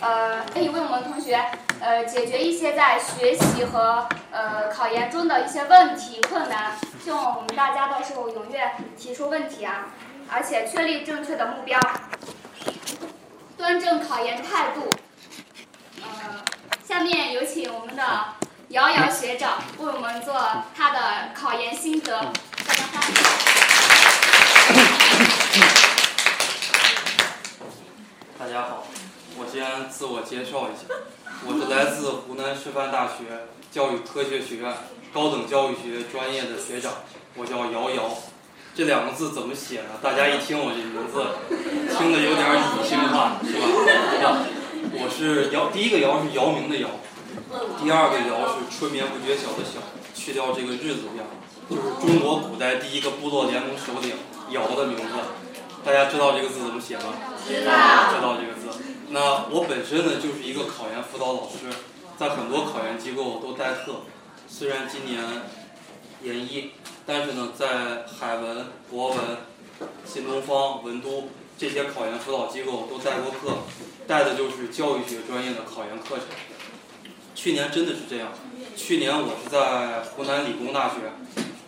呃，可以为我们同学呃解决一些在学习和呃考研中的一些问题困难。希望我们大家到时候踊跃提出问题啊，而且确立正确的目标，端正考研态度。呃，下面有请我们的瑶瑶学长为我们做他的考研心得。大家欢迎。大家好，我先自我介绍一下，我是来自湖南师范大学教育科学学院高等教育学专业的学长，我叫姚瑶。这两个字怎么写呢？大家一听我这名字，听着有点女性化，是吧？我是姚，第一个姚是姚明的姚，第二个姚是春眠不觉晓的晓，去掉这个日字边，就是中国古代第一个部落联盟首领姚的名字。大家知道这个字怎么写吗？知道。知道这个字。那我本身呢，就是一个考研辅导老师，在很多考研机构都代课。虽然今年研一，但是呢，在海文、博文、新东方、文都这些考研辅导机构都带过课，带的就是教育学专业的考研课程。去年真的是这样。去年我是在湖南理工大学，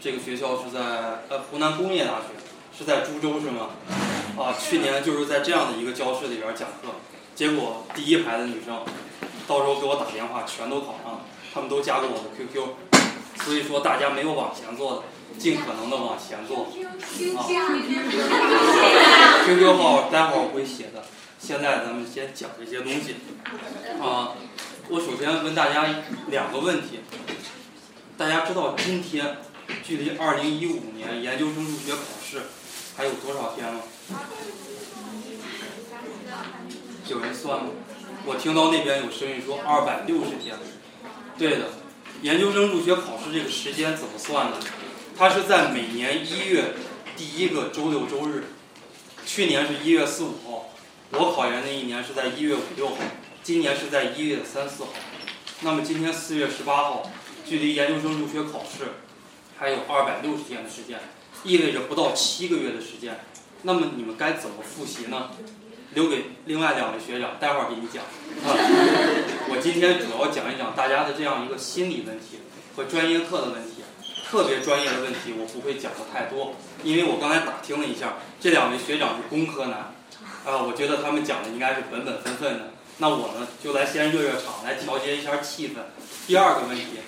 这个学校是在呃湖南工业大学，是在株洲是吗？啊，去年就是在这样的一个教室里边讲课，结果第一排的女生，到时候给我打电话全都考上了，她们都加过我的 QQ，所以说大家没有往前坐的，尽可能的往前坐。啊，QQ 号待会儿我会写的，现在咱们先讲这些东西。啊，我首先问大家两个问题，大家知道今天距离二零一五年研究生入学考试还有多少天吗？有人算吗？我听到那边有声音说二百六十天。对的，研究生入学考试这个时间怎么算呢？它是在每年一月第一个周六周日。去年是一月四五号，我考研那一年是在一月五六号，今年是在一月三四号。那么今天四月十八号，距离研究生入学考试还有二百六十天的时间，意味着不到七个月的时间。那么你们该怎么复习呢？留给另外两位学长，待会儿给你讲。啊，我今天主要讲一讲大家的这样一个心理问题和专业课的问题。特别专业的问题我不会讲的太多，因为我刚才打听了一下，这两位学长是工科男，啊，我觉得他们讲的应该是本本分分的。那我呢，就来先热热场，来调节一下气氛。第二个问题，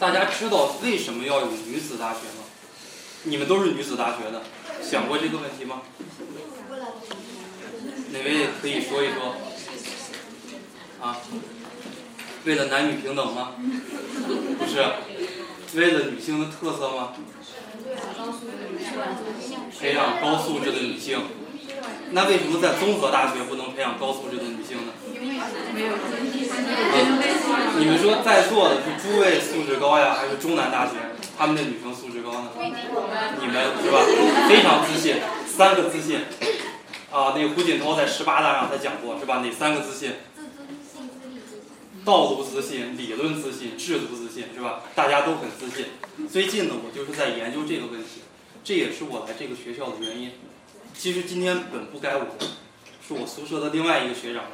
大家知道为什么要有女子大学吗？你们都是女子大学的，想过这个问题吗？哪位可以说一说？啊？为了男女平等吗？不是。为了女性的特色吗？培养高素质的女性。那为什么在综合大学不能培养高素质的女性呢？你们说在座的是诸位素质高呀，还是中南大学他们的女生素质高呢？你们是吧？非常自信，三个自信。啊，那个胡锦涛在十八大上他讲过是吧？哪三个自信？道路自信、理论自信、制度自信，是吧？大家都很自信。最近呢，我就是在研究这个问题，这也是我来这个学校的原因。其实今天本不该我，是我宿舍的另外一个学长，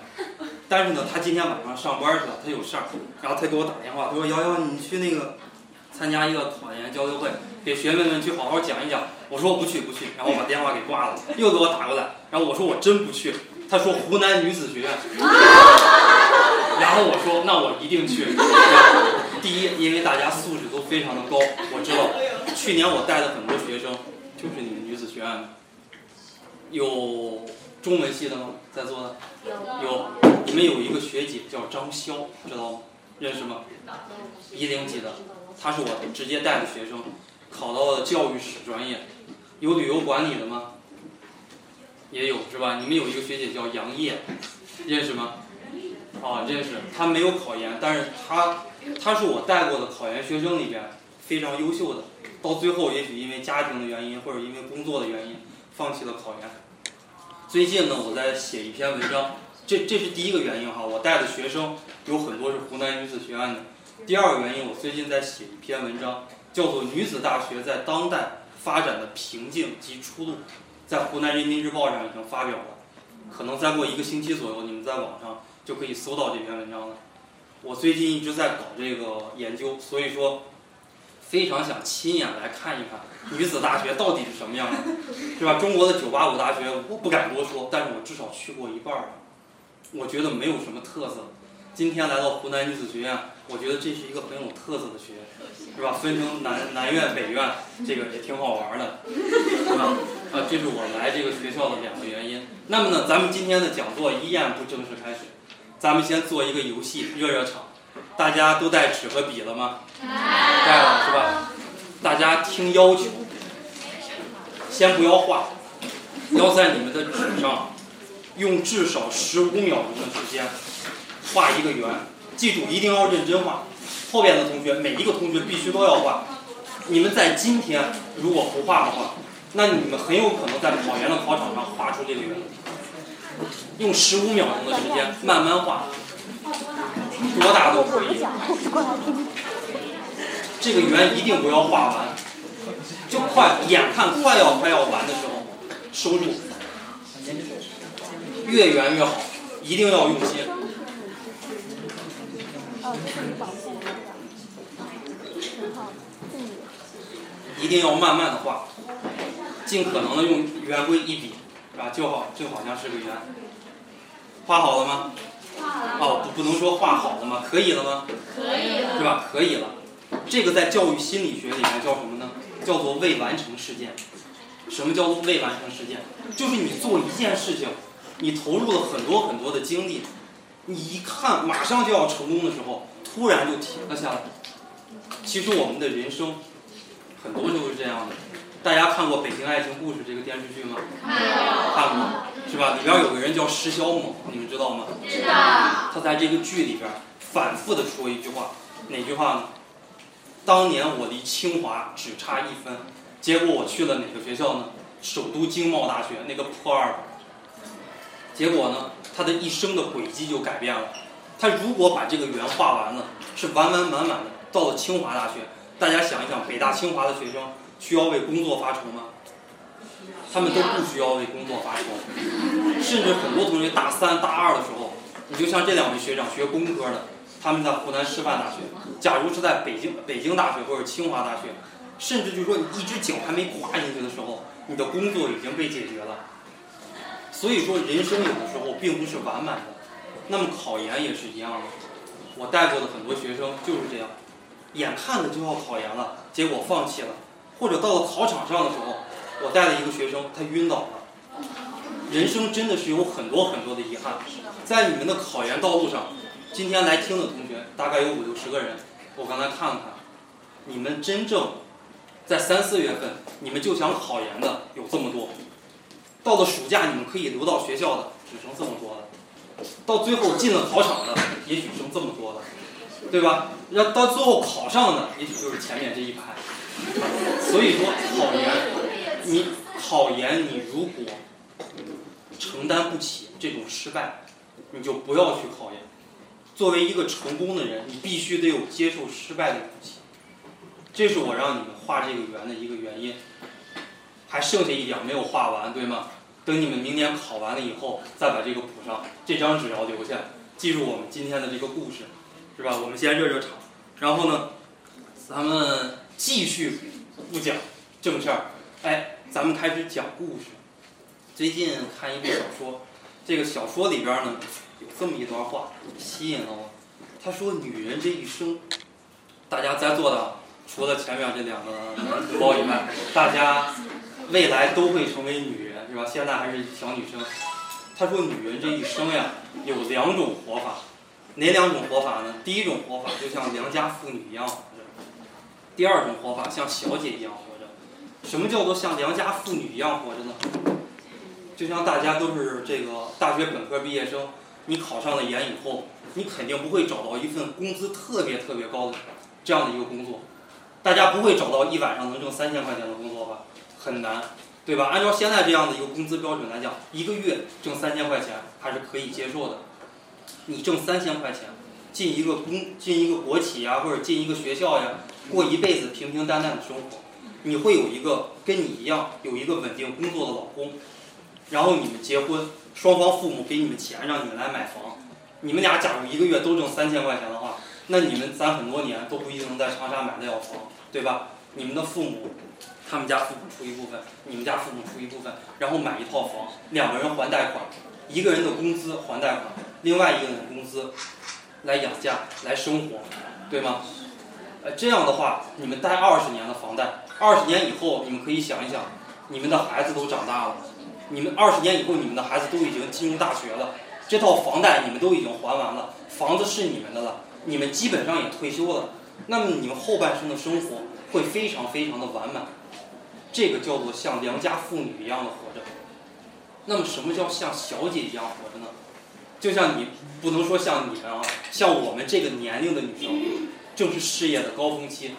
但是呢，他今天晚上上班去了，他有事儿，然后他给我打电话，他说：“瑶瑶，你去那个参加一个考研交流会，给学妹们去好好讲一讲。”我说：“我不去，不去。”然后我把电话给挂了，又给我打过来，然后我说：“我真不去。”他说：“湖南女子学院。”然后我说，那我一定去。第一，因为大家素质都非常的高，我知道。去年我带的很多学生，就是你们女子学院的。有中文系的吗？在座的？有。你们有一个学姐叫张潇，知道吗？认识吗？一零级的，她是我直接带的学生，考到了教育史专业。有旅游管理的吗？也有是吧？你们有一个学姐叫杨烨，认识吗？啊，认识她没有考研，但是她，她是我带过的考研学生里边非常优秀的。到最后，也许因为家庭的原因或者因为工作的原因，放弃了考研。最近呢，我在写一篇文章，这这是第一个原因哈。我带的学生有很多是湖南女子学院的。第二个原因，我最近在写一篇文章，叫做《女子大学在当代发展的瓶颈及出路》，在湖南人民日报上已经发表了。可能再过一个星期左右，你们在网上就可以搜到这篇文章了。我最近一直在搞这个研究，所以说非常想亲眼来看一看女子大学到底是什么样的，是吧？中国的985大学我不敢多说，但是我至少去过一半儿，我觉得没有什么特色。今天来到湖南女子学院，我觉得这是一个很有特色的学院，是吧？分成南南院、北院，这个也挺好玩的，是吧？啊，这是我来这个学校的两个原因。那么呢，咱们今天的讲座依然不正式开始，咱们先做一个游戏热热场。大家都带纸和笔了吗？带了是吧？大家听要求，先不要画，要在你们的纸上用至少十五秒钟的时间画一个圆。记住，一定要认真画。后边的同学，每一个同学必须都要画。你们在今天如果不画的话，那你们很有可能在考研的考场上画出这个圆。用十五秒钟的时间慢慢画，多大都可以。这个圆一定不要画完，就快眼看快要快要完的时候收住，越圆越好，一定要用心。一定要慢慢的画，尽可能的用圆规一笔，啊？就好就好像是个圆。画好了吗？画了哦，不不能说画好了吗？可以了吗？可以了，是吧？可以了。这个在教育心理学里面叫什么呢？叫做未完成事件。什么叫做未完成事件？就是你做一件事情，你投入了很多很多的精力，你一看马上就要成功的时候，突然就停了下来。其实我们的人生很多就是这样的。大家看过《北京爱情故事》这个电视剧吗？看过，是吧？里边有个人叫石小猛，你们知道吗？知道。他在这个剧里边反复的说一句话，哪句话呢？当年我离清华只差一分，结果我去了哪个学校呢？首都经贸大学那个破二本。结果呢，他的一生的轨迹就改变了。他如果把这个圆画完了，是完完满满的到了清华大学。大家想一想，北大清华的学生需要为工作发愁吗？他们都不需要为工作发愁，甚至很多同学大三、大二的时候，你就像这两位学长学工科的，他们在湖南师范大学。假如是在北京北京大学或者清华大学，甚至就是说你一只脚还没跨进去的时候，你的工作已经被解决了。所以说，人生有的时候并不是完满的。那么考研也是一样的。我带过的很多学生就是这样，眼看着就要考研了，结果放弃了，或者到了考场上的时候，我带了一个学生，他晕倒了。人生真的是有很多很多的遗憾，在你们的考研道路上，今天来听的同学大概有五六十个人，我刚才看了看，你们真正在三四月份你们就想考研的有这么多，到了暑假你们可以留到学校的只剩这么多了，到最后进了考场的也许剩这么多了，对吧？要到最后考上的也许就是前面这一排，所以说考研，你考研你如果承担不起这种失败，你就不要去考研。作为一个成功的人，你必须得有接受失败的勇气。这是我让你们画这个圆的一个原因。还剩下一点没有画完，对吗？等你们明年考完了以后，再把这个补上。这张纸要留下，记住我们今天的这个故事，是吧？我们先热热场，然后呢，咱们继续不讲正事儿，哎，咱们开始讲故事。最近看一部小说，这个小说里边呢有这么一段话吸引了我。他说：“女人这一生，大家在座的除了前面这两个男同胞以外，大家未来都会成为女人，是吧？现在还是小女生。”他说：“女人这一生呀，有两种活法，哪两种活法呢？第一种活法就像良家妇女一样活着，第二种活法像小姐一样活着。什么叫做像良家妇女一样活着呢？就像大家都是这个大学本科毕业生，你考上了研以后，你肯定不会找到一份工资特别特别高的这样的一个工作。大家不会找到一晚上能挣三千块钱的工作吧？很难，对吧？按照现在这样的一个工资标准来讲，一个月挣三千块钱还是可以接受的。你挣三千块钱，进一个公进一个国企呀，或者进一个学校呀，过一辈子平平淡淡的生活，你会有一个跟你一样有一个稳定工作的老公，然后你们结婚，双方父母给你们钱让你们来买房，你们俩假如一个月都挣三千块钱的话，那你们攒很多年都不一定能在长沙买得了房，对吧？你们的父母，他们家父母出一部分，你们家父母出一部分，然后买一套房，两个人还贷款，一个人的工资还贷款，另外一个人的工资来养家来生活，对吗？呃，这样的话，你们贷二十年的房贷，二十年以后，你们可以想一想，你们的孩子都长大了，你们二十年以后，你们的孩子都已经进入大学了，这套房贷你们都已经还完了，房子是你们的了，你们基本上也退休了，那么你们后半生的生活会非常非常的完满，这个叫做像良家妇女一样的活着。那么什么叫像小姐一样活着呢？就像你不能说像你们啊，像我们这个年龄的女生。正是事业的高峰期，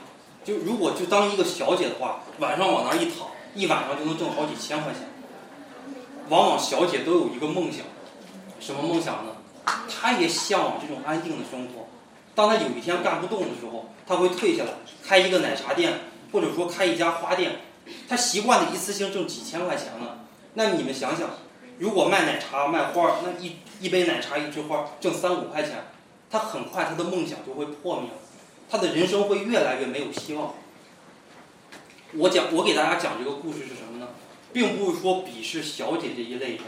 就如果就当一个小姐的话，晚上往那儿一躺，一晚上就能挣好几千块钱。往往小姐都有一个梦想，什么梦想呢？她也向往这种安定的生活。当她有一天干不动的时候，她会退下来开一个奶茶店，或者说开一家花店。他习惯了一次性挣几千块钱了。那你们想想，如果卖奶茶卖花，那一一杯奶茶一枝花挣三五块钱，他很快他的梦想就会破灭。他的人生会越来越没有希望。我讲，我给大家讲这个故事是什么呢？并不是说鄙视小姐这一类人，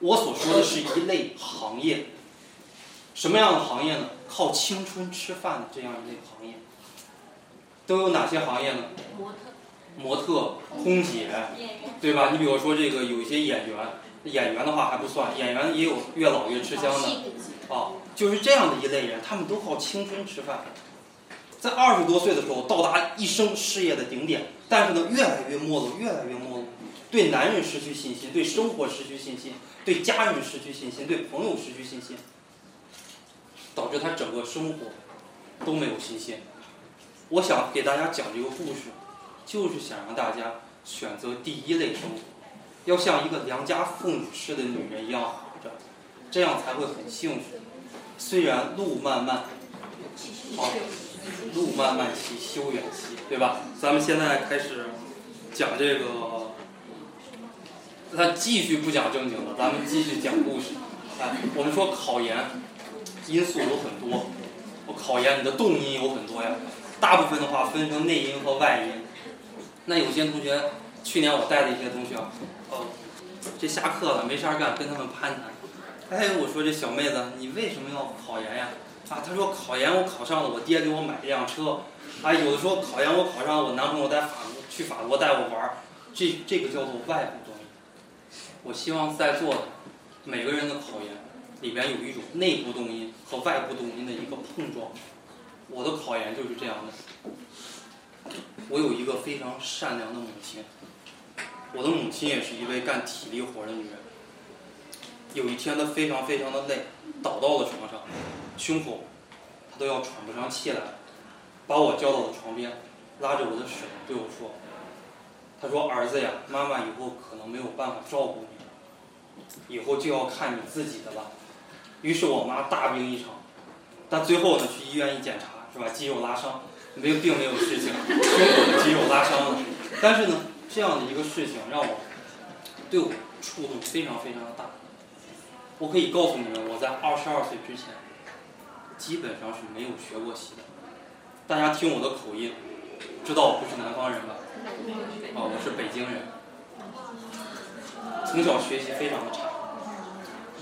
我所说的是一类行业。什么样的行业呢？靠青春吃饭的这样一类行业。都有哪些行业呢？模特、模特、空姐，对吧？你比如说这个有一些演员，演员的话还不算，演员也有越老越吃香的，啊，就是这样的一类人，他们都靠青春吃饭。在二十多岁的时候到达一生事业的顶点，但是呢，越来越没落，越来越没落，对男人失去信心，对生活失去信心，对家人失去信心，对朋友失去信心，导致他整个生活都没有信心。我想给大家讲这个故事，就是想让大家选择第一类生活，要像一个良家妇女似的女人一样活着，这样才会很幸福。虽然路漫漫，好。路漫漫其修远兮，对吧？咱们现在开始讲这个，那继续不讲正经的，咱们继续讲故事。哎，我们说考研因素有很多，我考研你的动因有很多呀。大部分的话分成内因和外因。那有些同学，去年我带的一些同学，哦，这下课了没啥干，跟他们攀谈。哎，我说这小妹子，你为什么要考研呀？啊，他说考研我考上了，我爹给我买一辆车。啊，有的说考研我考上了，我男朋友在法国去法国带我玩儿。这这个叫做外部动因。我希望在座的每个人的考研里边有一种内部动因和外部动因的一个碰撞。我的考研就是这样的。我有一个非常善良的母亲，我的母亲也是一位干体力活的女人。有一天她非常非常的累，倒到了床上。胸口，她都要喘不上气来，把我叫到了床边，拉着我的手对我说：“他说儿子呀，妈妈以后可能没有办法照顾你，以后就要看你自己的了。”于是我妈大病一场，但最后呢，去医院一检查，是吧？肌肉拉伤，没有并没有事情，胸口的肌肉拉伤了。但是呢，这样的一个事情让我对我触动非常非常的大。我可以告诉你们，我在二十二岁之前。基本上是没有学过习的。大家听我的口音，知道我不是南方人吧？啊，我是北京人。从小学习非常的差，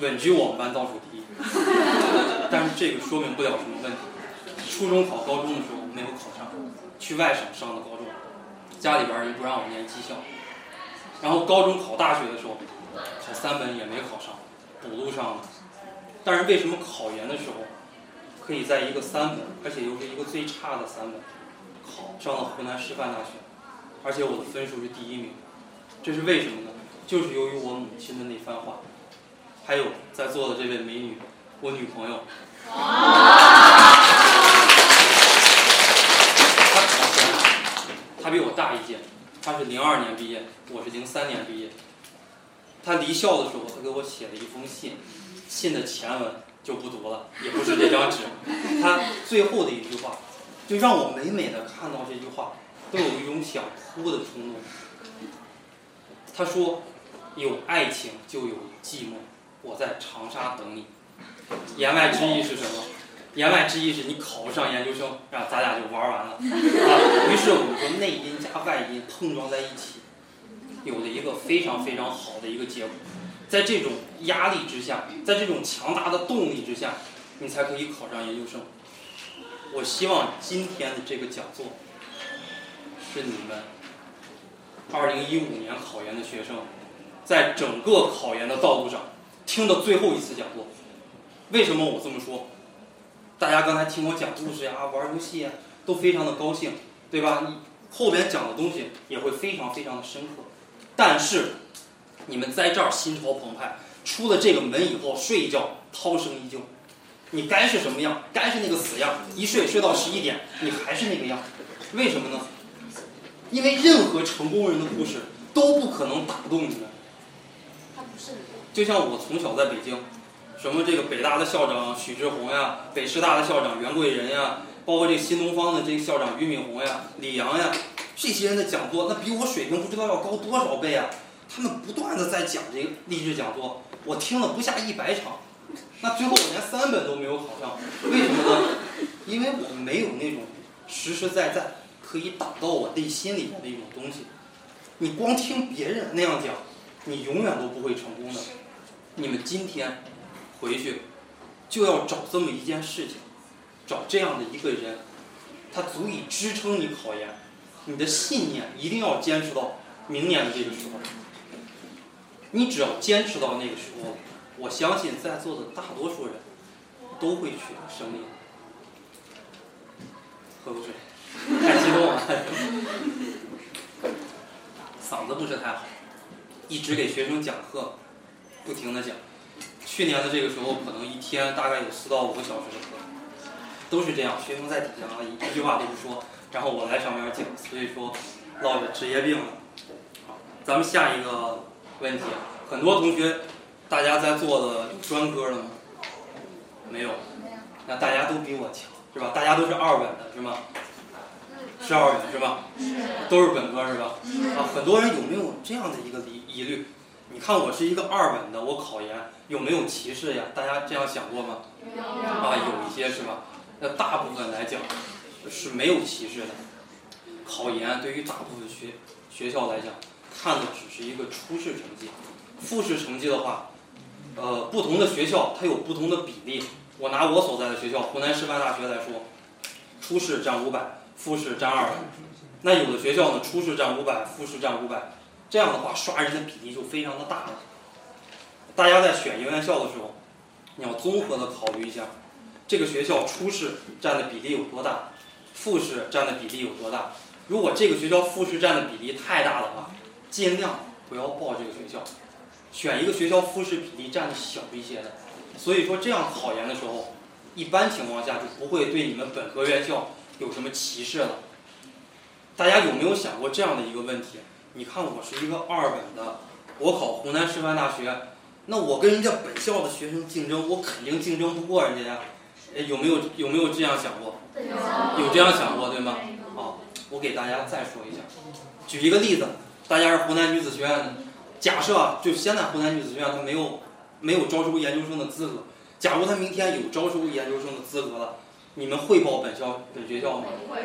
稳居我们班倒数第一。但是这个说明不了什么问题。初中考高中的时候没有考上，去外省上的高中，家里边人不让我念技校。然后高中考大学的时候，考三本也没考上，补录上的。但是为什么考研的时候？可以在一个三本，而且又是一个最差的三本，考上了湖南师范大学，而且我的分数是第一名，这是为什么呢？就是由于我母亲的那番话，还有在座的这位美女，我女朋友。一届，她是零二年毕业，我是零三年毕业。他离校的时候，他给我写了一封信，信的前文。就不读了，也不是这张纸。他最后的一句话，就让我美美的看到这句话，都有一种想哭的冲动。他说：“有爱情就有寂寞。”我在长沙等你。言外之意是什么？言外之意是你考不上研究生，啊，咱俩就玩完了。啊，于是我们内因加外因碰撞在一起，有了一个非常非常好的一个结果。在这种压力之下，在这种强大的动力之下，你才可以考上研究生。我希望今天的这个讲座是你们二零一五年考研的学生，在整个考研的道路上听的最后一次讲座。为什么我这么说？大家刚才听我讲故事呀、玩游戏呀，都非常的高兴，对吧？你后边讲的东西也会非常非常的深刻。但是你们在这儿心潮澎湃，出了这个门以后睡一觉，涛声依旧。你该是什么样，该是那个死样，一睡睡到十一点，你还是那个样。为什么呢？因为任何成功人的故事都不可能打动你们。他不是就像我从小在北京，什么这个北大的校长许志宏呀，北师大的校长袁贵仁呀，包括这新东方的这个校长俞敏洪呀、李阳呀，这些人的讲座，那比我水平不知道要高多少倍啊！他们不断的在讲这个励志讲座，我听了不下一百场，那最后我连三本都没有考上，为什么呢？因为我没有那种实实在在可以打到我内心里面的一种东西。你光听别人那样讲，你永远都不会成功的。你们今天回去就要找这么一件事情，找这样的一个人，他足以支撑你考研。你的信念一定要坚持到明年的这个时候。你只要坚持到那个时候，我相信在座的大多数人都会取得胜利。喝口水，太激动了，嗓子不是太好，一直给学生讲课，不停的讲。去年的这个时候，可能一天大概有四到五个小时的课，都是这样，学生在底下啊一一句话都不说，然后我来上面讲，所以说落着职业病了。好，咱们下一个问题，很多同学，大家在做的有专科的吗？没有，那大家都比我强，是吧？大家都是二本的，是吗？是二本是吧？都是本科是吧？啊，很多人有没有这样的一个疑疑虑？你看我是一个二本的，我考研有没有歧视呀？大家这样想过吗？啊，有一些是吧？那大部分来讲是没有歧视的。考研对于大部分学学校来讲，看的只是一个初试成绩，复试成绩的话，呃，不同的学校它有不同的比例。我拿我所在的学校湖南师范大学来说，初试占五百，复试占二百。那有的学校呢，初试占五百，复试占五百，这样的话刷人的比例就非常的大了。大家在选一个院校的时候，你要综合的考虑一下，这个学校初试占的比例有多大，复试占的比例有多大。如果这个学校复试占的比例太大的话，尽量不要报这个学校，选一个学校复试比例占的小一些的。所以说这样考研的时候，一般情况下就不会对你们本科院校有什么歧视了。大家有没有想过这样的一个问题？你看我是一个二本的，我考湖南师范大学，那我跟人家本校的学生竞争，我肯定竞争不过人家呀。诶有没有有没有这样想过？有这样想过对吗？好，我给大家再说一下，举一个例子，大家是湖南女子学院的，假设啊，就现在湖南女子学院它没有没有招收研究生的资格，假如他明天有招收研究生的资格了，你们会报本校本学校吗？不会。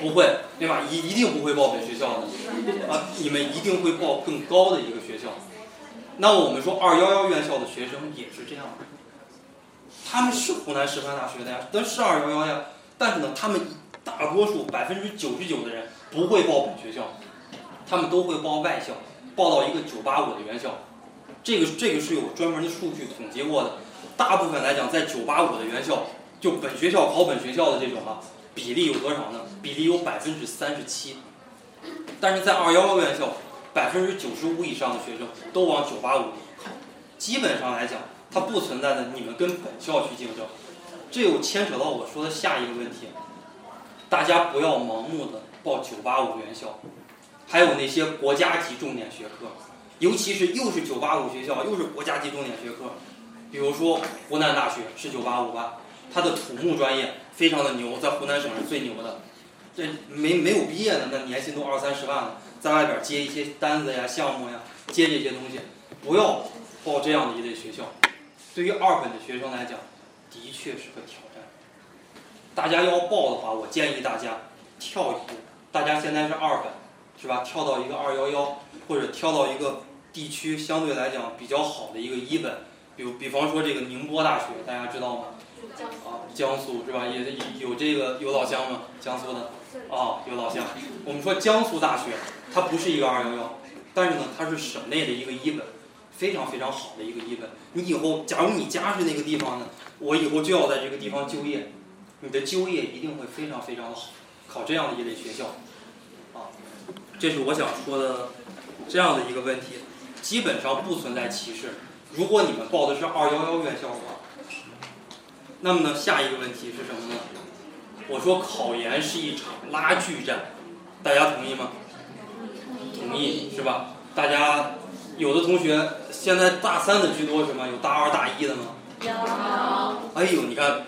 不会，对吧？一一定不会报本学校的，啊，你们一定会报更高的一个学校。那我们说二幺幺院校的学生也是这样的，他们是湖南师范大学的呀，但是二幺幺呀，但是呢，他们大多数百分之九十九的人不会报本学校，他们都会报外校，报到一个九八五的院校。这个这个是有专门的数据统计过的，大部分来讲，在九八五的院校，就本学校考本学校的这种啊。比例有多少呢？比例有百分之三十七，但是在二幺幺院校，百分之九十五以上的学生都往九八五考。基本上来讲，它不存在的你们跟本校去竞争。这又牵扯到我说的下一个问题，大家不要盲目的报九八五院校，还有那些国家级重点学科，尤其是又是九八五学校，又是国家级重点学科，比如说湖南大学是九八五吧，它的土木专业。非常的牛，在湖南省是最牛的。这没没有毕业的，那年薪都二三十万了，在外边接一些单子呀、项目呀，接这些东西。不要报这样的一类学校，对于二本的学生来讲，的确是个挑战。大家要报的话，我建议大家跳一步。大家现在是二本，是吧？跳到一个二幺幺，或者跳到一个地区相对来讲比较好的一个一本，比如比方说这个宁波大学，大家知道吗？啊，江苏是吧？也有这个有老乡吗？江苏的啊，有老乡。我们说江苏大学，它不是一个二幺幺，但是呢，它是省内的一个一本，非常非常好的一个一本。你以后假如你家是那个地方呢，我以后就要在这个地方就业，你的就业一定会非常非常的好。考这样的一类学校，啊，这是我想说的这样的一个问题，基本上不存在歧视。如果你们报的是二幺幺院校的话，那么呢，下一个问题是什么呢？我说考研是一场拉锯战，大家同意吗？同意是吧？大家有的同学现在大三的居多是吗？有大二大一的吗？有。哎呦，你看，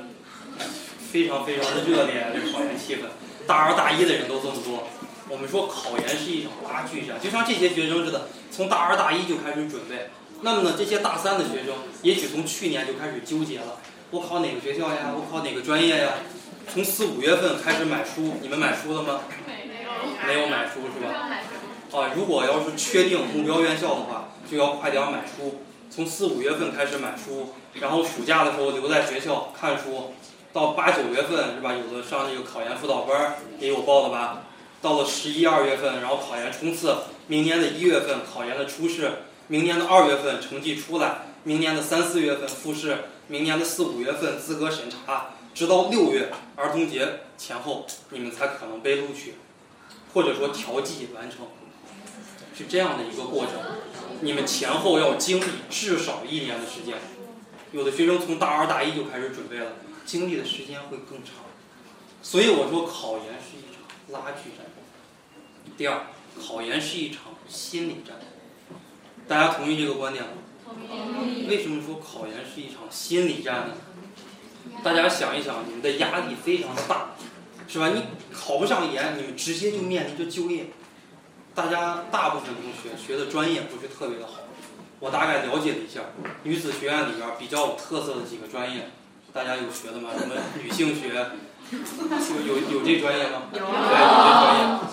非常非常的热烈这考研气氛。大二大一的人都这么多，我们说考研是一场拉锯战，就像这些学生似的，从大二大一就开始准备。那么呢，这些大三的学生也许从去年就开始纠结了，我考哪个学校呀？我考哪个专业呀？从四五月份开始买书，你们买书了吗？没有。没有买书是吧？啊，如果要是确定目标院校的话，就要快点买书。从四五月份开始买书，然后暑假的时候留在学校看书。到八九月份是吧？有的上那个考研辅导班也有报的吧。到了十一二月份，然后考研冲刺。明年的一月份考研的初试，明年的二月份成绩出来，明年的三四月份复试，明年的四五月份资格审查，直到六月儿童节前后，你们才可能被录取，或者说调剂完成，是这样的一个过程。你们前后要经历至少一年的时间。有的学生从大二大一就开始准备了。经历的时间会更长，所以我说考研是一场拉锯战。第二，考研是一场心理战。大家同意这个观点吗？同意。为什么说考研是一场心理战呢？大家想一想，你们的压力非常的大，是吧？你考不上研，你们直接就面临着就业。大家大部分同学学的专业不是特别的好，我大概了解了一下，女子学院里边比较有特色的几个专业。大家有学的吗？什么女性学？有有有这专业吗？有。对，有这专业啊，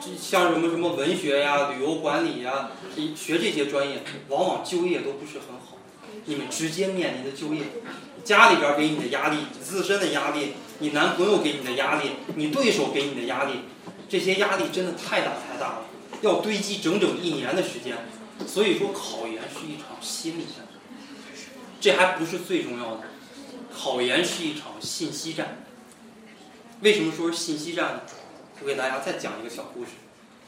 这像什么什么文学呀、旅游管理呀，学这些专业，往往就业都不是很好。你们直接面临的就业，家里边给你的压力，你自身的压力，你男朋友给你的压力，你对手给你的压力，这些压力真的太大太大了，要堆积整整一年的时间。所以说，考研是一场心理战，这还不是最重要的。考研是一场信息战。为什么说是信息战呢？我给大家再讲一个小故事。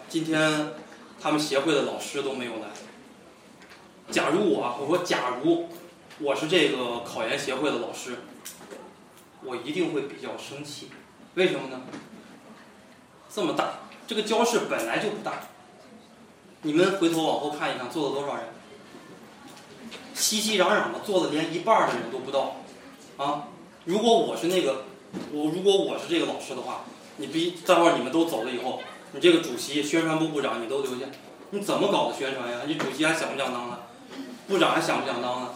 今天他们协会的老师都没有来。假如我，我说假如我是这个考研协会的老师，我一定会比较生气。为什么呢？这么大，这个教室本来就不大。你们回头往后看一看，坐了多少人？熙熙攘攘的，坐的连一半的人都不到。啊，如果我是那个，我如果我是这个老师的话，你必待会儿你们都走了以后，你这个主席、宣传部部长你都留下，你怎么搞的宣传呀？你主席还想不想当了？部长还想不想当了？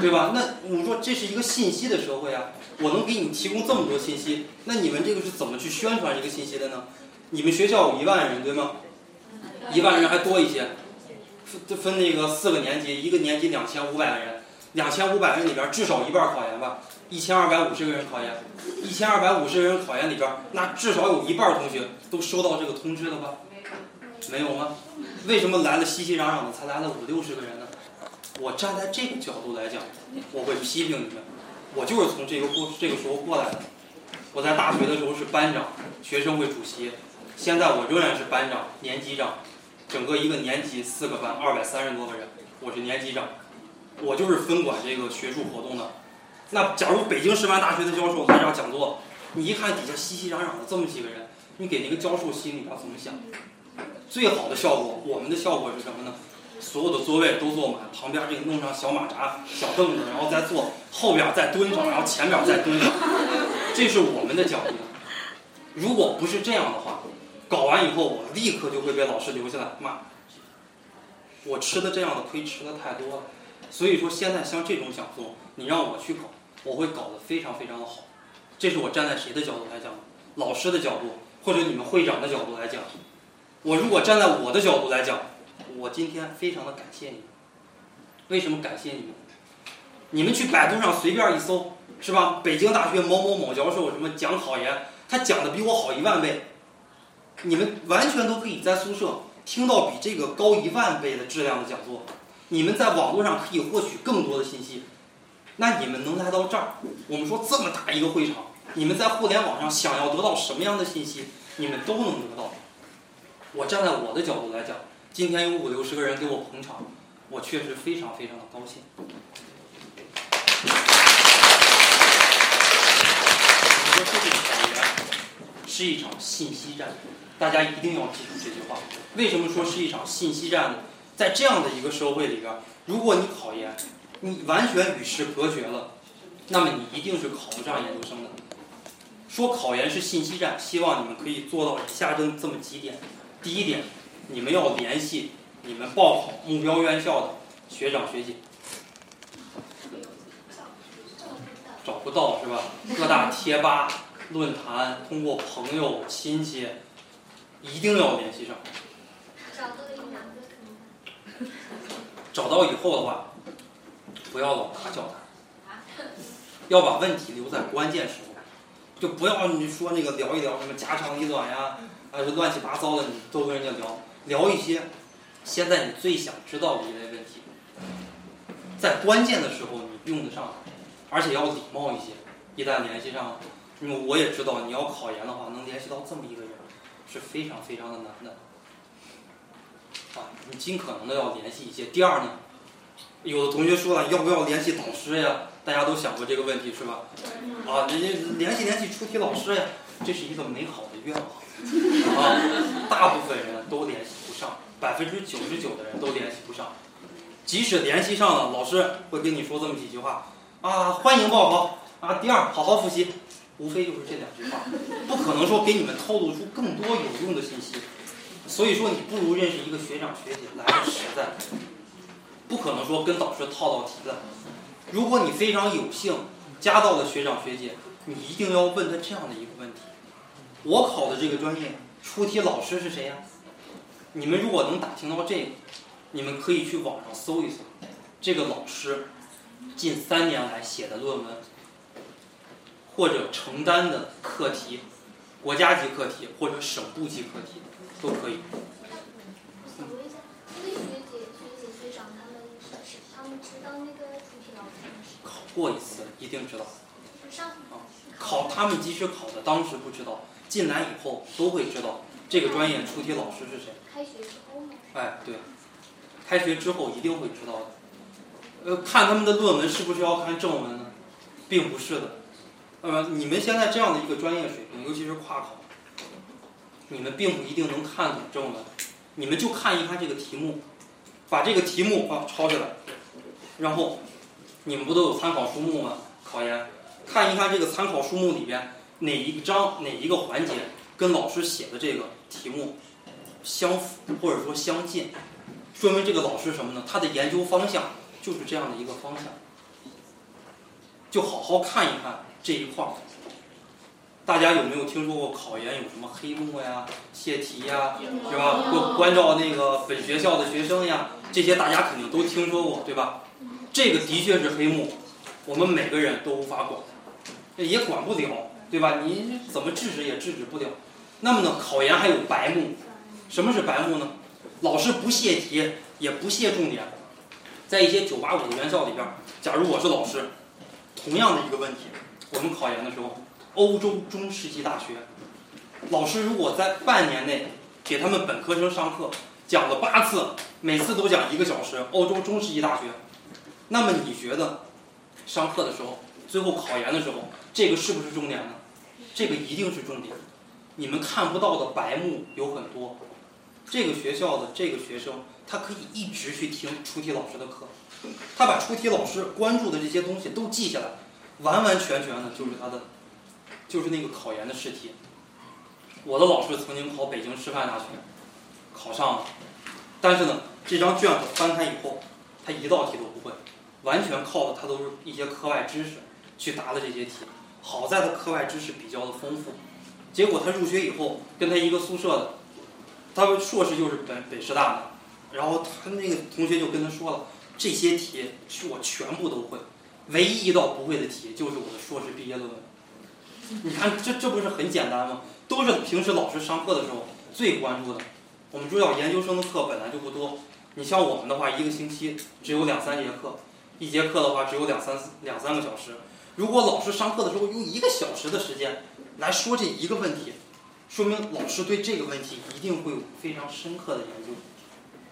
对吧？那我说这是一个信息的社会啊，我能给你提供这么多信息，那你们这个是怎么去宣传这个信息的呢？你们学校有一万人对吗？一万人还多一些，分分那个四个年级，一个年级两千五百个人。两千五百人里边至少一半考研吧，一千二百五十个人考研，一千二百五十个人考研里边，那至少有一半同学都收到这个通知了吧？没有吗？为什么来了熙熙攘攘的才来了五六十个人呢？我站在这个角度来讲，我会批评你们，我就是从这个过这个时候过来的。我在大学的时候是班长，学生会主席，现在我仍然是班长、年级长，整个一个年级四个班，二百三十多个人，我是年级长。我就是分管这个学术活动的。那假如北京师范大学的教授来这讲座，你一看底下熙熙攘攘的这么几个人，你给那个教授心里边怎么想？最好的效果，我们的效果是什么呢？所有的座位都坐满，旁边这个弄上小马扎、小凳子，然后再坐，后边再蹲上，然后前边再蹲上，这是我们的奖励。如果不是这样的话，搞完以后我立刻就会被老师留下来骂。我吃的这样的亏吃的太多了。所以说现在像这种讲座，你让我去搞，我会搞得非常非常的好。这是我站在谁的角度来讲？老师的角度，或者你们会长的角度来讲。我如果站在我的角度来讲，我今天非常的感谢你们。为什么感谢你们？你们去百度上随便一搜，是吧？北京大学某某某教授什么讲考研，他讲的比我好一万倍。你们完全都可以在宿舍听到比这个高一万倍的质量的讲座。你们在网络上可以获取更多的信息。那你们能来到这儿，我们说这么大一个会场，你们在互联网上想要得到什么样的信息，你们都能得到。我站在我的角度来讲，今天有五六十个人给我捧场，我确实非常非常的高兴。你说这个考研是一场信息战，大家一定要记住这句话。为什么说是一场信息战呢？在这样的一个社会里边，如果你考研，你完全与世隔绝了，那么你一定是考不上研究生的。说考研是信息战，希望你们可以做到以下这这么几点。第一点，你们要联系你们报考目标院校的学长学姐。找不到是吧？各大贴吧、论坛，通过朋友、亲戚，一定要联系上。找到？以后的话，不要老打搅他，要把问题留在关键时候，就不要你说那个聊一聊什么家长里短呀，还是乱七八糟的，你都跟人家聊，聊一些现在你最想知道的一类问题，在关键的时候你用得上，而且要礼貌一些。一旦联系上，因为我也知道你要考研的话，能联系到这么一个人是非常非常的难的。啊，你尽可能的要联系一些。第二呢，有的同学说了，要不要联系导师呀？大家都想过这个问题是吧？啊，人家联系联系出题老师呀，这是一个美好的愿望。啊，大部分人都联系不上，百分之九十九的人都联系不上。即使联系上了，老师会跟你说这么几句话啊，欢迎报考啊，第二好好复习，无非就是这两句话，不可能说给你们透露出更多有用的信息。所以说，你不如认识一个学长学姐来的实在，不可能说跟导师套道题的。如果你非常有幸加到了学长学姐，你一定要问他这样的一个问题：我考的这个专业出题老师是谁呀？你们如果能打听到这个，你们可以去网上搜一搜，这个老师近三年来写的论文，或者承担的课题，国家级课题或者省部级课题。都可以。我想问一下，那个学姐、学姐、学长他们是他们知道那个出题老师是考过一次，一定知道。就是上考他们即使考的当时不知道，进来以后都会知道这个专业出题老师是谁。开学之后吗？哎，对，开学之后一定会知道的。呃，看他们的论文是不是要看正文呢？并不是的。呃，你们现在这样的一个专业水平，尤其是跨考。你们并不一定能看懂正文，你们就看一看这个题目，把这个题目啊抄下来，然后你们不都有参考书目吗？考研看一看这个参考书目里边哪一章哪一个环节跟老师写的这个题目相符或者说相近，说明这个老师什么呢？他的研究方向就是这样的一个方向，就好好看一看这一块儿。大家有没有听说过考研有什么黑幕呀、泄题呀，是吧？关关照那个本学校的学生呀，这些大家肯定都听说过，对吧？这个的确是黑幕，我们每个人都无法管，也管不了，对吧？你怎么制止也制止不了。那么呢，考研还有白幕，什么是白幕呢？老师不泄题，也不泄重点，在一些九八五的院校里边，假如我是老师，同样的一个问题，我们考研的时候。欧洲中世纪大学，老师如果在半年内给他们本科生上课，讲了八次，每次都讲一个小时，欧洲中世纪大学，那么你觉得上课的时候，最后考研的时候，这个是不是重点呢？这个一定是重点。你们看不到的白幕有很多。这个学校的这个学生，他可以一直去听出题老师的课，他把出题老师关注的这些东西都记下来，完完全全的就是他的。就是那个考研的试题，我的老师曾经考北京师范大学，考上了，但是呢，这张卷子翻开以后，他一道题都不会，完全靠的他都是一些课外知识去答的这些题。好在他课外知识比较的丰富，结果他入学以后跟他一个宿舍的，他硕士就是本北师大的，然后他那个同学就跟他说了，这些题是我全部都会，唯一一道不会的题就是我的硕士毕业论文。你看这这不是很简单吗？都是平时老师上课的时候最关注的。我们知道研究生的课本来就不多，你像我们的话，一个星期只有两三节课，一节课的话只有两三两三个小时。如果老师上课的时候用一个小时的时间来说这一个问题，说明老师对这个问题一定会有非常深刻的研究。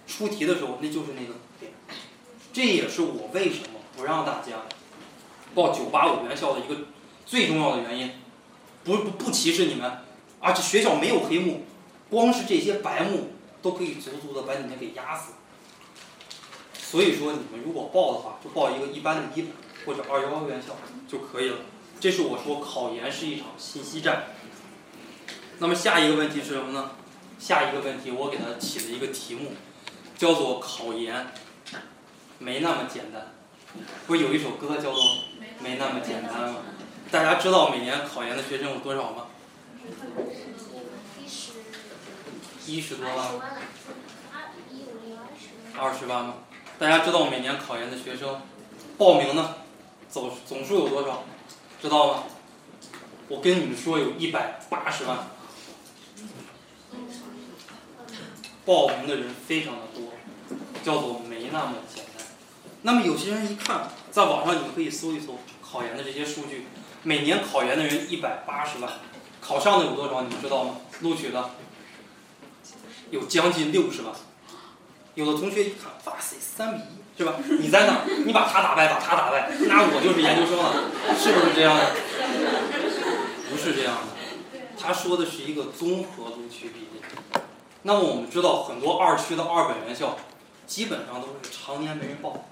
出题的时候那就是那个点，这也是我为什么不让大家报985院校的一个最重要的原因。不不不歧视你们，而且学校没有黑幕，光是这些白幕都可以足足的把你们给压死。所以说你们如果报的话，就报一个一般的一本或者二幺幺院校。就可以了。这是我说考研是一场信息战。那么下一个问题是什么呢？下一个问题我给它起了一个题目，叫做考研没那么简单。不是有一首歌叫做没那么简单吗？大家知道每年考研的学生有多少吗？一十多万。二十万吗？大家知道每年考研的学生报名呢？总总数有多少？知道吗？我跟你们说，有一百八十万。报名的人非常的多，叫做没那么简单。那么有些人一看，在网上你们可以搜一搜考研的这些数据，每年考研的人一百八十万，考上的有多少？你们知道吗？录取的有将近六十万。有的同学一看，哇塞，三比一。是吧？你在哪儿？你把他打败，把他打败，那我就是研究生了，是不是这样的？不是这样的。他说的是一个综合录取比例。那么我们知道，很多二区的二本院校，基本上都是常年没人报。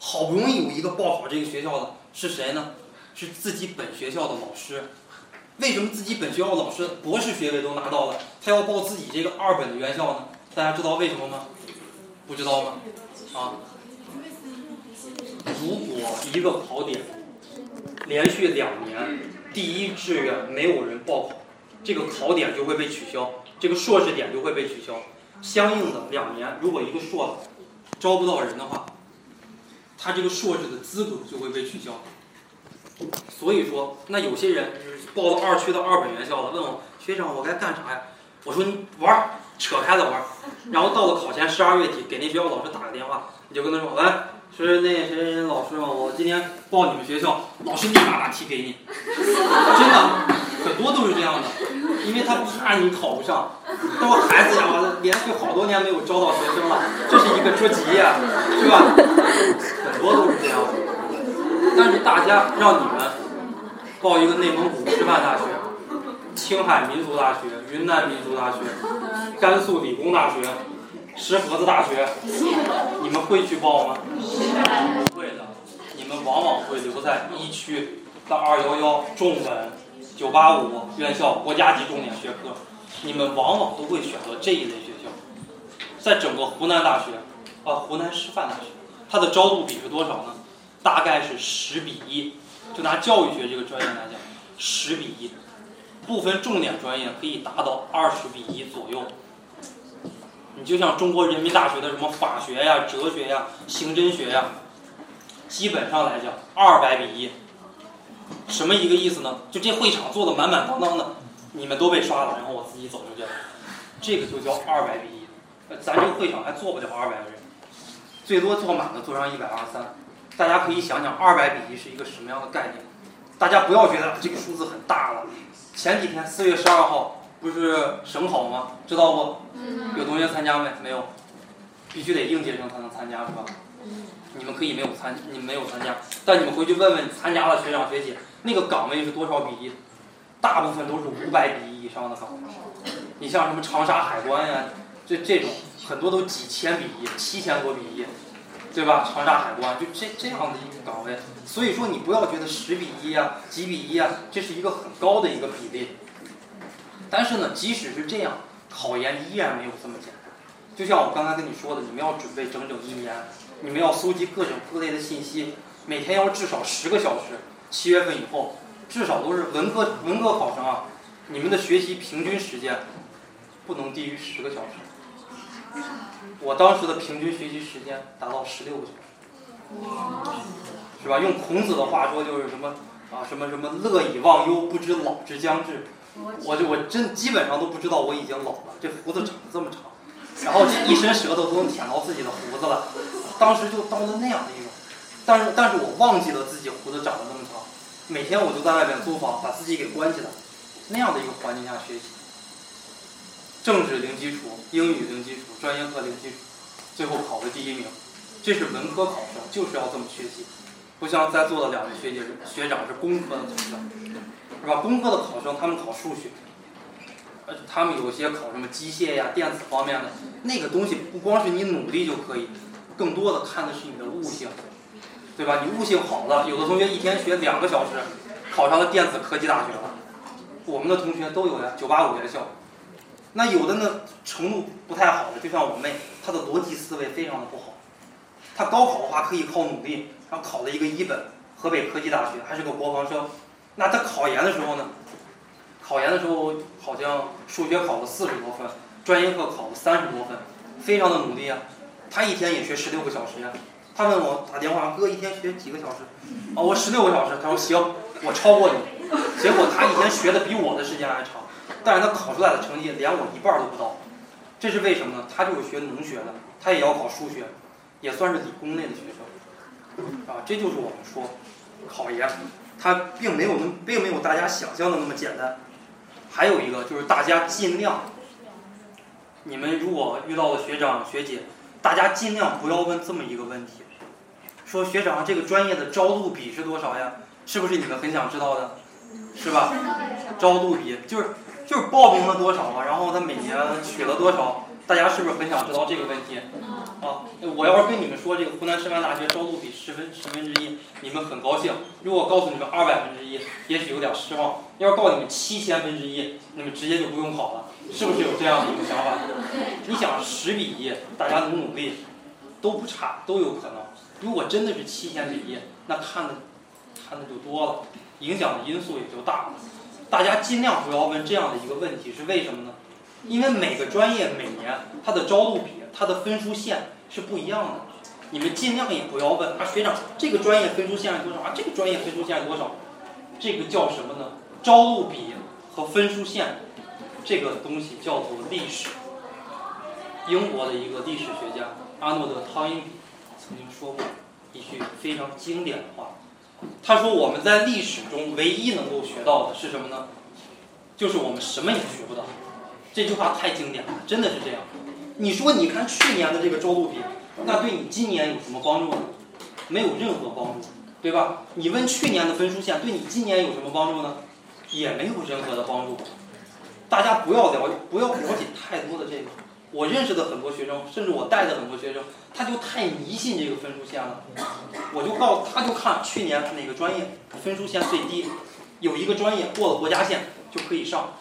好不容易有一个报考这个学校的，是谁呢？是自己本学校的老师。为什么自己本学校老师博士学位都拿到了，他要报自己这个二本的院校呢？大家知道为什么吗？不知道吗？啊？如果一个考点连续两年第一志愿没有人报考，这个考点就会被取消，这个硕士点就会被取消。相应的两年，如果一个硕招不到人的话，他这个硕士的资格就会被取消。所以说，那有些人报了二区的二本院校了，问我学长我该干啥呀？我说你玩，扯开了玩。然后到了考前十二月底，给那学校老师打个电话，你就跟他说喂就。是那谁谁老师吗？我今天报你们学校，老师立马把题给你，真的，很多都是这样的，因为他怕你考不上。他说孩子呀，我连续好多年没有招到学生了，这是一个捉急呀，是吧？很多都是这样的。但是大家让你们报一个内蒙古师范大学、青海民族大学、云南民族大学、甘肃理工大学。石河子大学，你们会去报吗？不会的，你们往往会留在一区的二幺幺、重本、九八五院校、国家级重点学科，你们往往都会选择这一类学校。在整个湖南大学，啊，湖南师范大学，它的招录比是多少呢？大概是十比一，就拿教育学这个专业来讲，十比一，部分重点专业可以达到二十比一左右。你就像中国人民大学的什么法学呀、哲学呀、刑侦学呀，基本上来讲二百比一，什么一个意思呢？就这会场坐的满满当当的，你们都被刷了，然后我自己走出去了，这个就叫二百比一。咱这个会场还坐不了二百个人，最多坐满了坐上一百二三。大家可以想想二百比一是一个什么样的概念？大家不要觉得这个数字很大了。前几天四月十二号。不是省考吗？知道不？有同学参加没？没有，必须得应届生才能参加，是吧？你们可以没有参，你们没有参加，但你们回去问问参加了学长学姐，那个岗位是多少比一？大部分都是五百比一以上的岗位。你像什么长沙海关呀，这这种很多都几千比一，七千多比一，对吧？长沙海关就这这样的一个岗位，所以说你不要觉得十比一呀、几比一呀，这是一个很高的一个比例。但是呢，即使是这样，考研依然没有这么简单。就像我刚才跟你说的，你们要准备整整一年，你们要搜集各种各类的信息，每天要至少十个小时。七月份以后，至少都是文科文科考生啊，你们的学习平均时间不能低于十个小时。我当时的平均学习时间达到十六个小时，是吧？用孔子的话说就是什么啊？什么什么乐以忘忧，不知老之将至。我就我真基本上都不知道我已经老了，这胡子长得这么长，然后这一伸舌头都能舔到自己的胡子了。当时就到了那样的一种，但是但是我忘记了自己胡子长得那么长，每天我就在外面租房，把自己给关起来，那样的一个环境下学习。政治零基础，英语零基础，专业课零基础，最后考的第一名，这是文科考生就是要这么学习。不像在座的两位学姐学长是工科的考生，是吧？工科的考生他们考数学，呃，他们有些考什么机械呀、电子方面的，那个东西不光是你努力就可以，更多的看的是你的悟性，对吧？你悟性好了，有的同学一天学两个小时，考上了电子科技大学了，我们的同学都有呀，九八五院校。那有的呢，程度不太好的，就像我妹，她的逻辑思维非常的不好。她高考的话可以靠努力，然后考了一个一本，河北科技大学，还是个国防生。那他考研的时候呢，考研的时候好像数学考了四十多分，专业课考了三十多分，非常的努力啊。他一天也学十六个小时呀。他问我打电话，哥一天学几个小时？哦，我十六个小时。他说行，我超过你。结果他一天学的比我的时间还长。但是他考出来的成绩连我一半都不到，这是为什么呢？他就是学农学的，他也要考数学，也算是理工类的学生，啊，这就是我们说考研，它并没有那并没有大家想象的那么简单。还有一个就是大家尽量，你们如果遇到了学长学姐，大家尽量不要问这么一个问题，说学长这个专业的招录比是多少呀？是不是你们很想知道的？是吧？招录比就是。就是报名了多少嘛，然后他每年取了多少，大家是不是很想知道这个问题？啊，我要是跟你们说这个湖南师范大学招录比十分十分之一，你们很高兴；如果告诉你们二百分之一，也许有点失望；要是告诉你们七千分之一，那么直接就不用考了，是不是有这样的一个想法？你想十比一，大家努努力，都不差，都有可能。如果真的是七千比一，那看的看的就多了，影响的因素也就大了。大家尽量不要问这样的一个问题，是为什么呢？因为每个专业每年它的招录比、它的分数线是不一样的。你们尽量也不要问啊，学长，这个专业分数线是多少啊？这个专业分数线是多少？这个叫什么呢？招录比和分数线这个东西叫做历史。英国的一个历史学家阿诺德·汤因比曾经说过一句非常经典的话。他说：“我们在历史中唯一能够学到的是什么呢？就是我们什么也学不到。”这句话太经典了，真的是这样。你说，你看去年的这个周录比，那对你今年有什么帮助呢？没有任何帮助，对吧？你问去年的分数线，对你今年有什么帮助呢？也没有任何的帮助。大家不要了，不要了解太多的这个。我认识的很多学生，甚至我带的很多学生，他就太迷信这个分数线了。我就告诉他，就看去年哪个专业分数线最低，有一个专业过了国家线就可以上，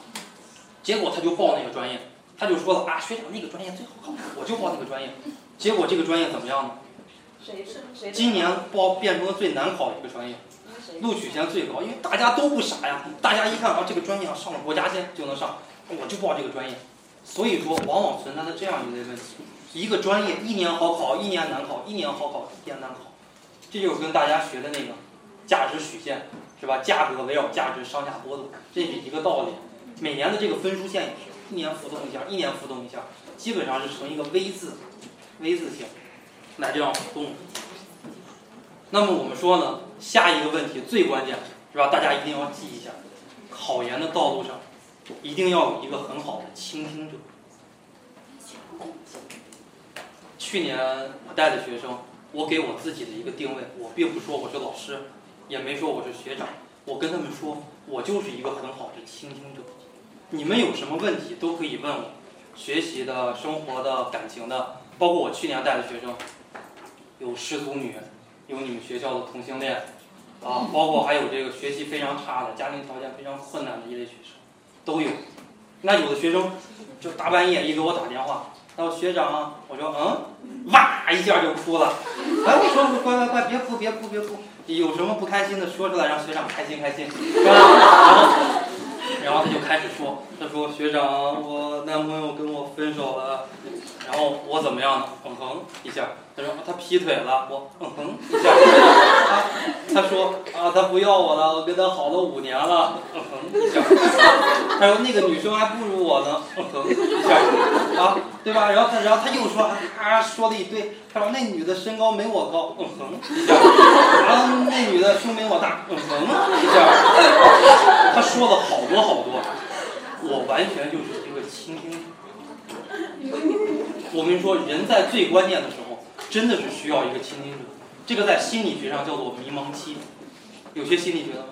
结果他就报那个专业，他就说了啊，学长那个专业最好考，我就报那个专业。结果这个专业怎么样呢？谁是谁今年报变成了最难考的一个专业，录取线最高，因为大家都不傻呀，大家一看啊，这个专业上了国家线就能上，我就报这个专业。所以说，往往存在着这样一类问题：一个专业一年好考，一年难考；一年好考，一年难考。这就是跟大家学的那个价值曲线，是吧？价格围绕价值上下波动，这是一个道理。每年的这个分数线也是一年浮动一下，一年浮动一下，基本上是呈一个 V 字，V 字形来这样浮动。那么我们说呢，下一个问题最关键，是吧？大家一定要记一下，考研的道路上。一定要有一个很好的倾听者。去年我带的学生，我给我自己的一个定位，我并不说我是老师，也没说我是学长，我跟他们说，我就是一个很好的倾听者。你们有什么问题都可以问我，学习的、生活的、感情的，包括我去年带的学生，有失足女，有你们学校的同性恋，啊，包括还有这个学习非常差的、家庭条件非常困难的一类学生。都有，那有的学生就大半夜一给我打电话，他说学长，我说嗯，哇一下就哭了。哎，我说乖乖乖，别哭别哭别哭，有什么不开心的说出来，让学长开心开心，是吧？然后他就开始说，他说学长，我男朋友跟我分手了，然后我怎么样呢？嗯哼一下，他说他劈腿了，我嗯哼一下，啊，他说啊他不要我了，我跟他好了五年了，嗯哼一下，他说那个女生还不如我呢，嗯哼一下，啊对吧？然后他然后他又说啊说了一堆，他说那女的身高没我高，嗯哼一下，然后那女的胸没我大，嗯哼一下，他说了好多好多，我完全就是一个倾听。我跟你说，人在最关键的时候，真的是需要一个倾听者。这个在心理学上叫做迷茫期。有学心理学的吗？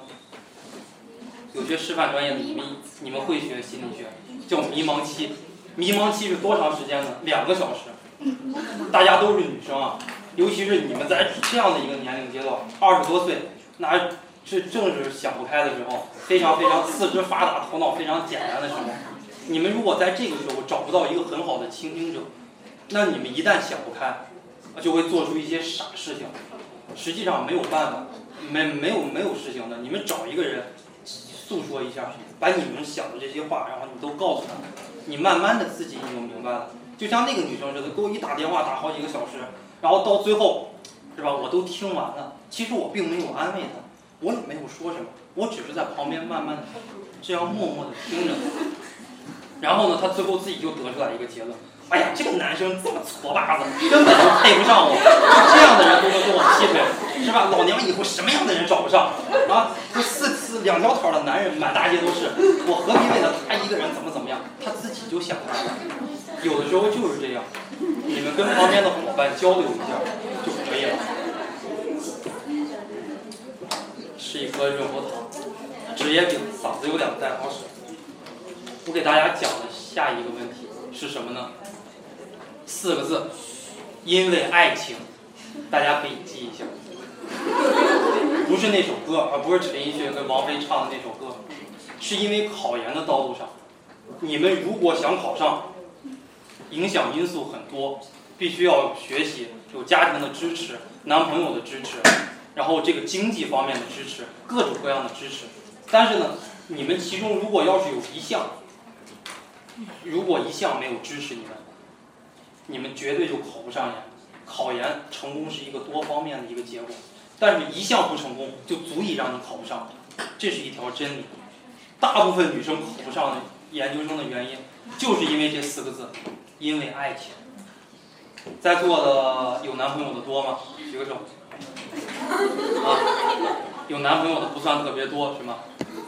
有学师范专业的，你们你们会学心理学，叫迷茫期。迷茫期是多长时间呢？两个小时。大家都是女生啊，尤其是你们在这样的一个年龄阶段，二十多岁，那这正是想不开的时候，非常非常四肢发达、头脑非常简单的时候。你们如果在这个时候找不到一个很好的倾听者，那你们一旦想不开，就会做出一些傻事情。实际上没有办法，没没有没有事情的。你们找一个人诉说一下，把你们想的这些话，然后你都告诉他，你慢慢的自己你就明白了。就像那个女生似的，给我一打电话打好几个小时，然后到最后，是吧？我都听完了，其实我并没有安慰她，我也没有说什么，我只是在旁边慢慢的这样默默的听着。然后呢，他最后自己就得出来一个结论。哎呀，这个男生这么矬巴子，根本就配不上我。就这样的人都能跟我劈腿，是吧？老娘以后什么样的人找不上啊？这四四两条腿的男人满大街都是，我何必为了他一个人怎么怎么样？他自己就想开了。有的时候就是这样，你们跟旁边的伙伴交流一下就可以了。吃一颗润喉糖，职业病，嗓子有点不太好使。我给大家讲的下一个问题是什么呢？四个字，因为爱情，大家可以记一下。不是那首歌，而不是陈奕迅跟王菲唱的那首歌，是因为考研的道路上，你们如果想考上，影响因素很多，必须要学习，有家庭的支持，男朋友的支持，然后这个经济方面的支持，各种各样的支持。但是呢，你们其中如果要是有一项，如果一项没有支持你们，你们绝对就考不上研。考研成功是一个多方面的一个结果，但是一项不成功就足以让你考不上，这是一条真理。大部分女生考不上研究生的原因，就是因为这四个字，因为爱情。在座的有男朋友的多吗？举个手。啊，有男朋友的不算特别多，是吗？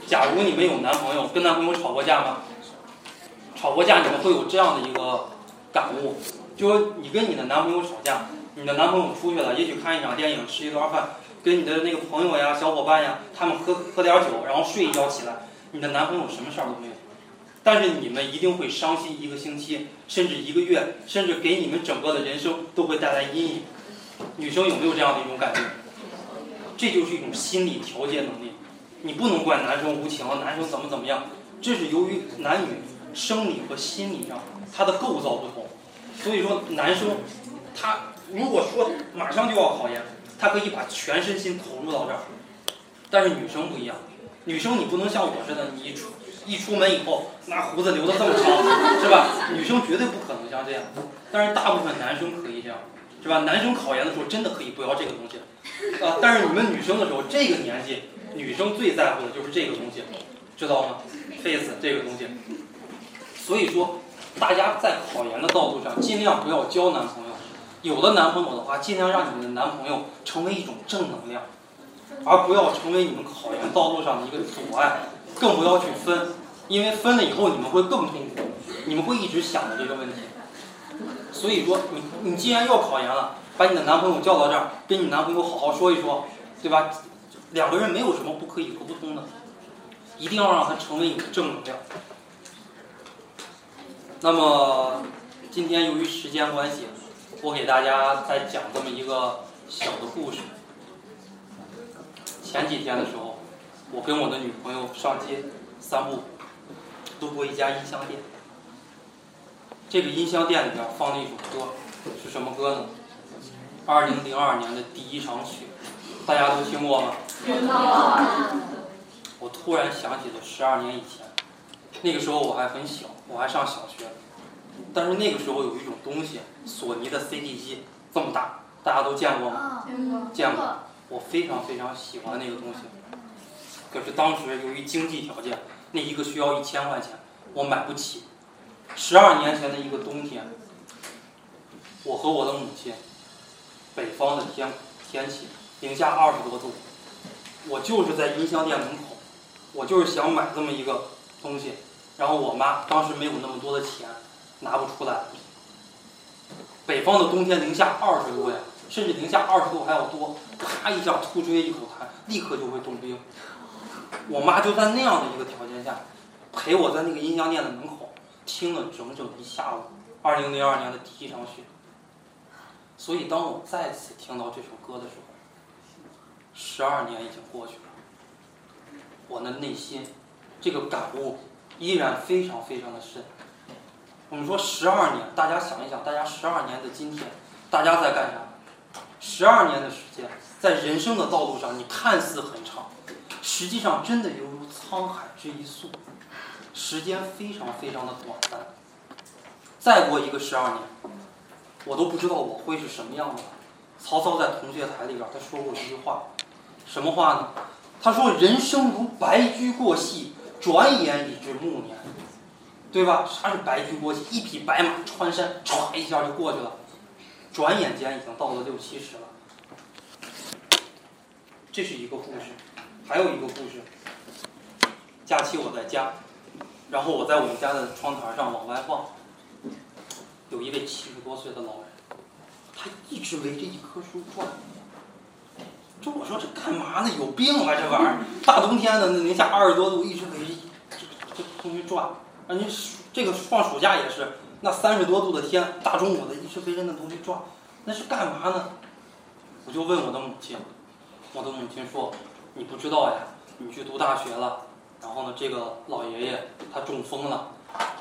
假如你们有男朋友，跟男朋友吵过架吗？吵过架，你们会有这样的一个感悟，就是你跟你的男朋友吵架，你的男朋友出去了，也许看一场电影，吃一顿饭，跟你的那个朋友呀、小伙伴呀，他们喝喝点酒，然后睡一觉起来，你的男朋友什么事儿都没有，但是你们一定会伤心一个星期，甚至一个月，甚至给你们整个的人生都会带来阴影。女生有没有这样的一种感觉？这就是一种心理调节能力。你不能怪男生无情，男生怎么怎么样，这是由于男女。生理和心理上，它的构造不同，所以说男生，他如果说马上就要考研，他可以把全身心投入到这儿，但是女生不一样，女生你不能像我似的，你一出一出门以后，那胡子留的这么长，是吧？女生绝对不可能像这样，但是大部分男生可以这样，是吧？男生考研的时候真的可以不要这个东西，啊，但是你们女生的时候，这个年纪，女生最在乎的就是这个东西，知道吗？face 这个东西。所以说，大家在考研的道路上，尽量不要交男朋友。有了男朋友的话，尽量让你们的男朋友成为一种正能量，而不要成为你们考研道路上的一个阻碍。更不要去分，因为分了以后你们会更痛苦，你们会一直想着这个问题。所以说，你你既然要考研了，把你的男朋友叫到这儿，跟你男朋友好好说一说，对吧？两个人没有什么不可以沟通的，一定要让他成为你的正能量。那么，今天由于时间关系，我给大家再讲这么一个小的故事。前几天的时候，我跟我的女朋友上街散步，路过一家音箱店。这个音箱店里边放了一首歌，是什么歌呢？二零零二年的第一场雪，大家都听过吗？听过。我突然想起了十二年以前，那个时候我还很小，我还上小学，但是那个时候有一种东西，索尼的 CD 机这么大，大家都见过吗？见过。见过。我非常非常喜欢那个东西，可是当时由于经济条件，那一个需要一千块钱，我买不起。十二年前的一个冬天，我和我的母亲，北方的天天气零下二十多度，我就是在音像店门口，我就是想买这么一个东西，然后我妈当时没有那么多的钱，拿不出来。北方的冬天零下二十度呀。甚至零下二十度还要多，啪一下吐出一口痰，立刻就会冻冰。我妈就在那样的一个条件下，陪我在那个音像店的门口听了整整一下午。二零零二年的第一场雪。所以当我再次听到这首歌的时候，十二年已经过去了，我的内心这个感悟依然非常非常的深。我们说十二年，大家想一想，大家十二年的今天，大家在干啥？十二年的时间，在人生的道路上，你看似很长，实际上真的犹如沧海之一粟，时间非常非常的短暂。再过一个十二年，我都不知道我会是什么样的。曹操在同学台里边他说过一句话，什么话呢？他说：“人生如白驹过隙，转眼已至暮年。”对吧？啥是白驹过隙？一匹白马穿山，唰一下就过去了。转眼间已经到了六七十了，这是一个故事，还有一个故事。假期我在家，然后我在我们家的窗台上往外望，有一位七十多岁的老人，他一直围着一棵树转。这我说这干嘛呢？有病吧这玩意儿！大冬天的那零下二十多度，一直围着这这东西转。啊，你这个放暑假也是。那三十多度的天，大中午的，一直围着那东西转，那是干嘛呢？我就问我的母亲，我的母亲说：“你不知道呀，你去读大学了，然后呢，这个老爷爷他中风了，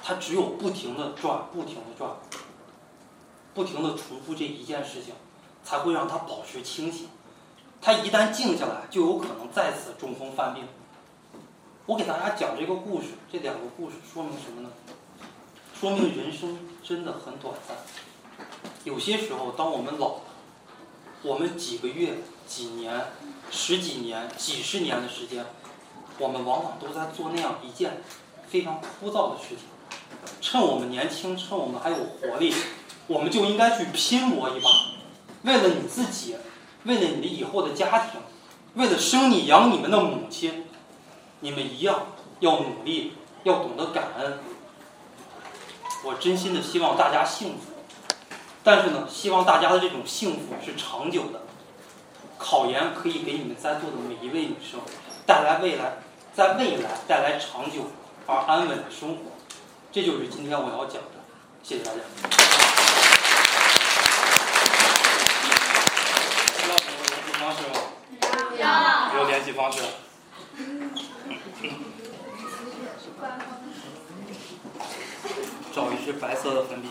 他只有不停的转，不停的转，不停的重复这一件事情，才会让他保持清醒。他一旦静下来，就有可能再次中风犯病。”我给大家讲这个故事，这两个故事说明什么呢？说明人生真的很短暂。有些时候，当我们老了，我们几个月、几年、十几年、几十年的时间，我们往往都在做那样一件非常枯燥的事情。趁我们年轻，趁我们还有活力，我们就应该去拼搏一把。为了你自己，为了你们以后的家庭，为了生你养你们的母亲，你们一样要努力，要懂得感恩。我真心的希望大家幸福，但是呢，希望大家的这种幸福是长久的。考研可以给你们在座的每一位女生带来未来，在未来带来长久而安稳的生活。这就是今天我要讲的，谢谢大家。需要什么联系方式吗？系方式。找一支白色的粉笔。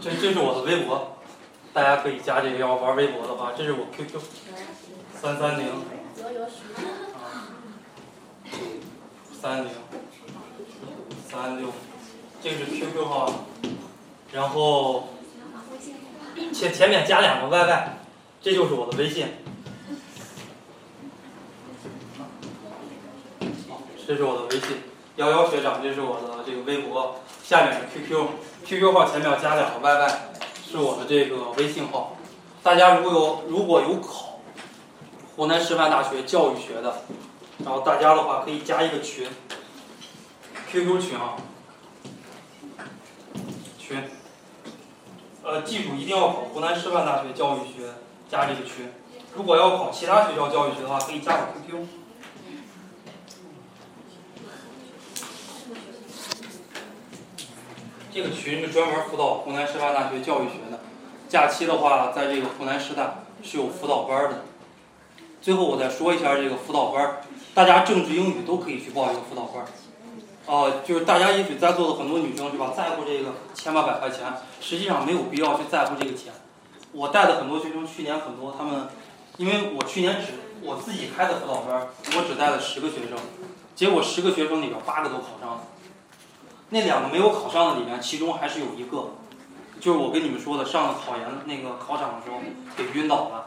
这这是我的微博，大家可以加这个。要玩微博的话，这是我 QQ，三三零，三零，三六，这是 QQ 号，然后。前前面加两个 YY，这就是我的微信。这是我的微信，幺幺学长，这是我的这个微博，下面是 QQ，QQ 号前面加两个 YY，是我的这个微信号。大家如果有如果有考湖南师范大学教育学的，然后大家的话可以加一个群，QQ 群啊，群。呃，记住一定要考湖南师范大学教育学，加这个群。如果要考其他学校教育学的话，可以加我 QQ。这个群是专门辅导湖南师范大学教育学的，假期的话，在这个湖南师大是有辅导班的。最后我再说一下这个辅导班，大家政治、英语都可以去报一个辅导班。哦，就是大家也许在座的很多女生对吧，在乎这个千八百块钱，实际上没有必要去在乎这个钱。我带的很多学生，去年很多他们，因为我去年只我自己开的辅导班，我只带了十个学生，结果十个学生里边八个都考上了。那两个没有考上的里面，其中还是有一个，就是我跟你们说的，上了考研那个考场的时候给晕倒了。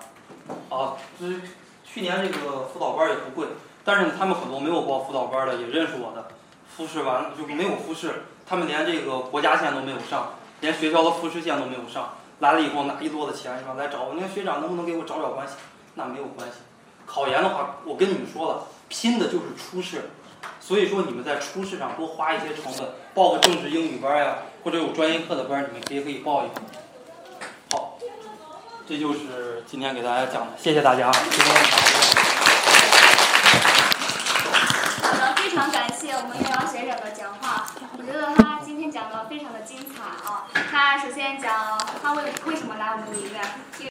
啊，就是去年这个辅导班也不贵，但是他们很多没有报辅导班的也认识我的，复试完了就没有复试，他们连这个国家线都没有上，连学校的复试线都没有上，来了以后拿一摞的钱是吧，来找我，那个学长能不能给我找找关系？那没有关系。考研的话，我跟你们说了，拼的就是初试。所以说你们在初试上多花一些成本，报个政治英语班呀，或者有专业课的班，你们可以可以报一个。好，这就是今天给大家讲的，谢谢大家。好的，非常感谢我们岳阳学长的讲话，我觉得他今天讲的非常的精彩啊。他首先讲他为为什么来我们医院。